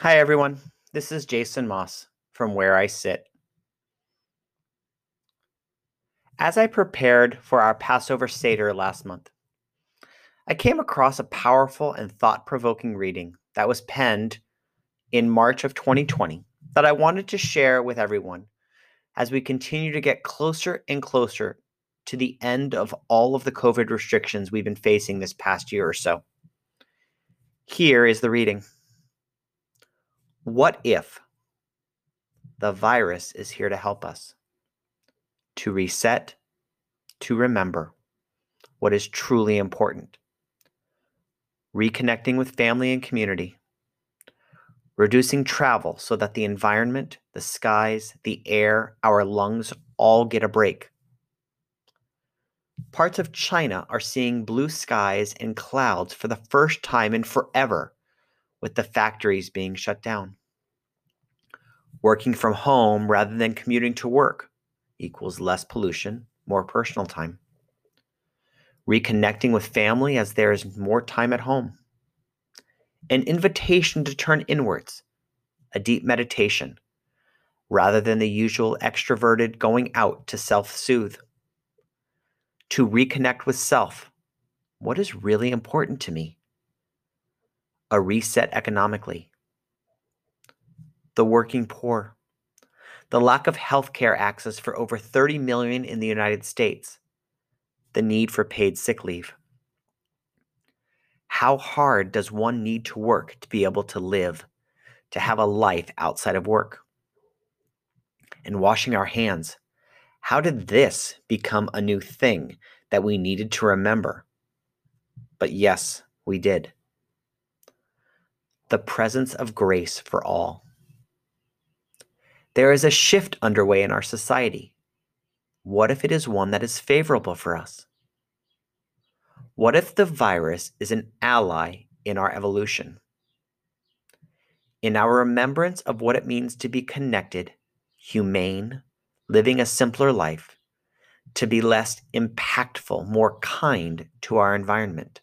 Hi, everyone. This is Jason Moss from Where I Sit. As I prepared for our Passover Seder last month, I came across a powerful and thought provoking reading that was penned in March of 2020 that I wanted to share with everyone as we continue to get closer and closer to the end of all of the COVID restrictions we've been facing this past year or so. Here is the reading. What if the virus is here to help us? To reset, to remember what is truly important. Reconnecting with family and community. Reducing travel so that the environment, the skies, the air, our lungs all get a break. Parts of China are seeing blue skies and clouds for the first time in forever with the factories being shut down. Working from home rather than commuting to work equals less pollution, more personal time. Reconnecting with family as there is more time at home. An invitation to turn inwards, a deep meditation, rather than the usual extroverted going out to self soothe. To reconnect with self. What is really important to me? a reset economically, the working poor, the lack of healthcare access for over 30 million in the United States, the need for paid sick leave. How hard does one need to work to be able to live, to have a life outside of work? And washing our hands. How did this become a new thing that we needed to remember? But yes, we did the presence of grace for all. There is a shift underway in our society. What if it is one that is favorable for us? What if the virus is an ally in our evolution? In our remembrance of what it means to be connected, humane, living a simpler life, to be less impactful, more kind to our environment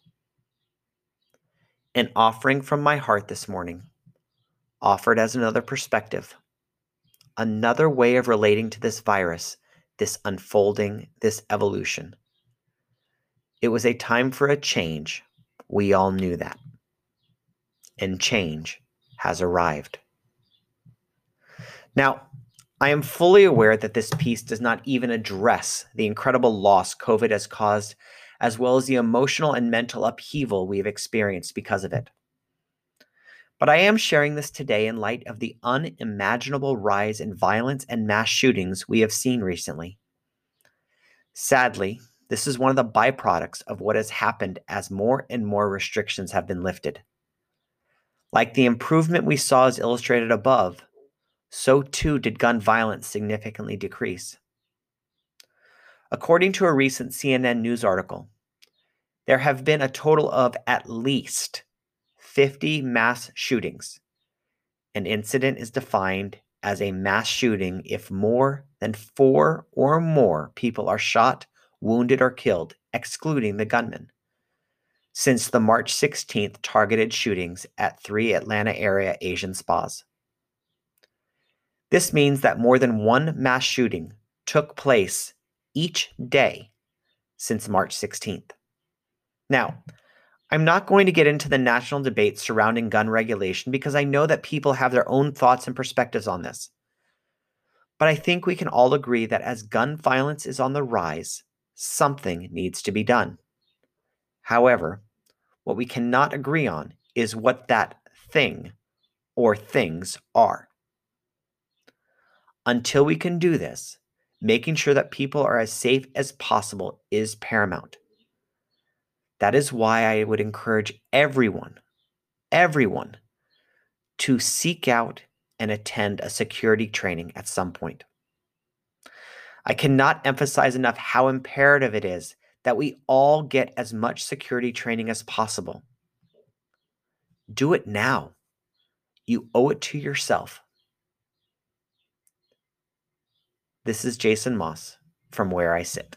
an offering from my heart this morning, offered as another perspective, another way of relating to this virus, this unfolding, this evolution. It was a time for a change. We all knew that. And change has arrived. Now, I am fully aware that this piece does not even address the incredible loss COVID has caused as well as the emotional and mental upheaval we have experienced because of it. But I am sharing this today in light of the unimaginable rise in violence and mass shootings we have seen recently. Sadly, this is one of the byproducts of what has happened as more and more restrictions have been lifted. Like the improvement we saw as illustrated above, so too did gun violence significantly decrease. According to a recent CNN news article, there have been a total of at least 50 mass shootings. An incident is defined as a mass shooting if more than four or more people are shot, wounded, or killed, excluding the gunman. Since the March 16th targeted shootings at three Atlanta area Asian spas. This means that more than one mass shooting took place each day since March 16th. Now, I'm not going to get into the national debate surrounding gun regulation because I know that people have their own thoughts and perspectives on this. But I think we can all agree that as gun violence is on the rise, something needs to be done. However, what we cannot agree on is what that thing or things are. Until we can do this, making sure that people are as safe as possible is paramount. That is why I would encourage everyone, everyone, to seek out and attend a security training at some point. I cannot emphasize enough how imperative it is that we all get as much security training as possible. Do it now. You owe it to yourself. This is Jason Moss from Where I Sit.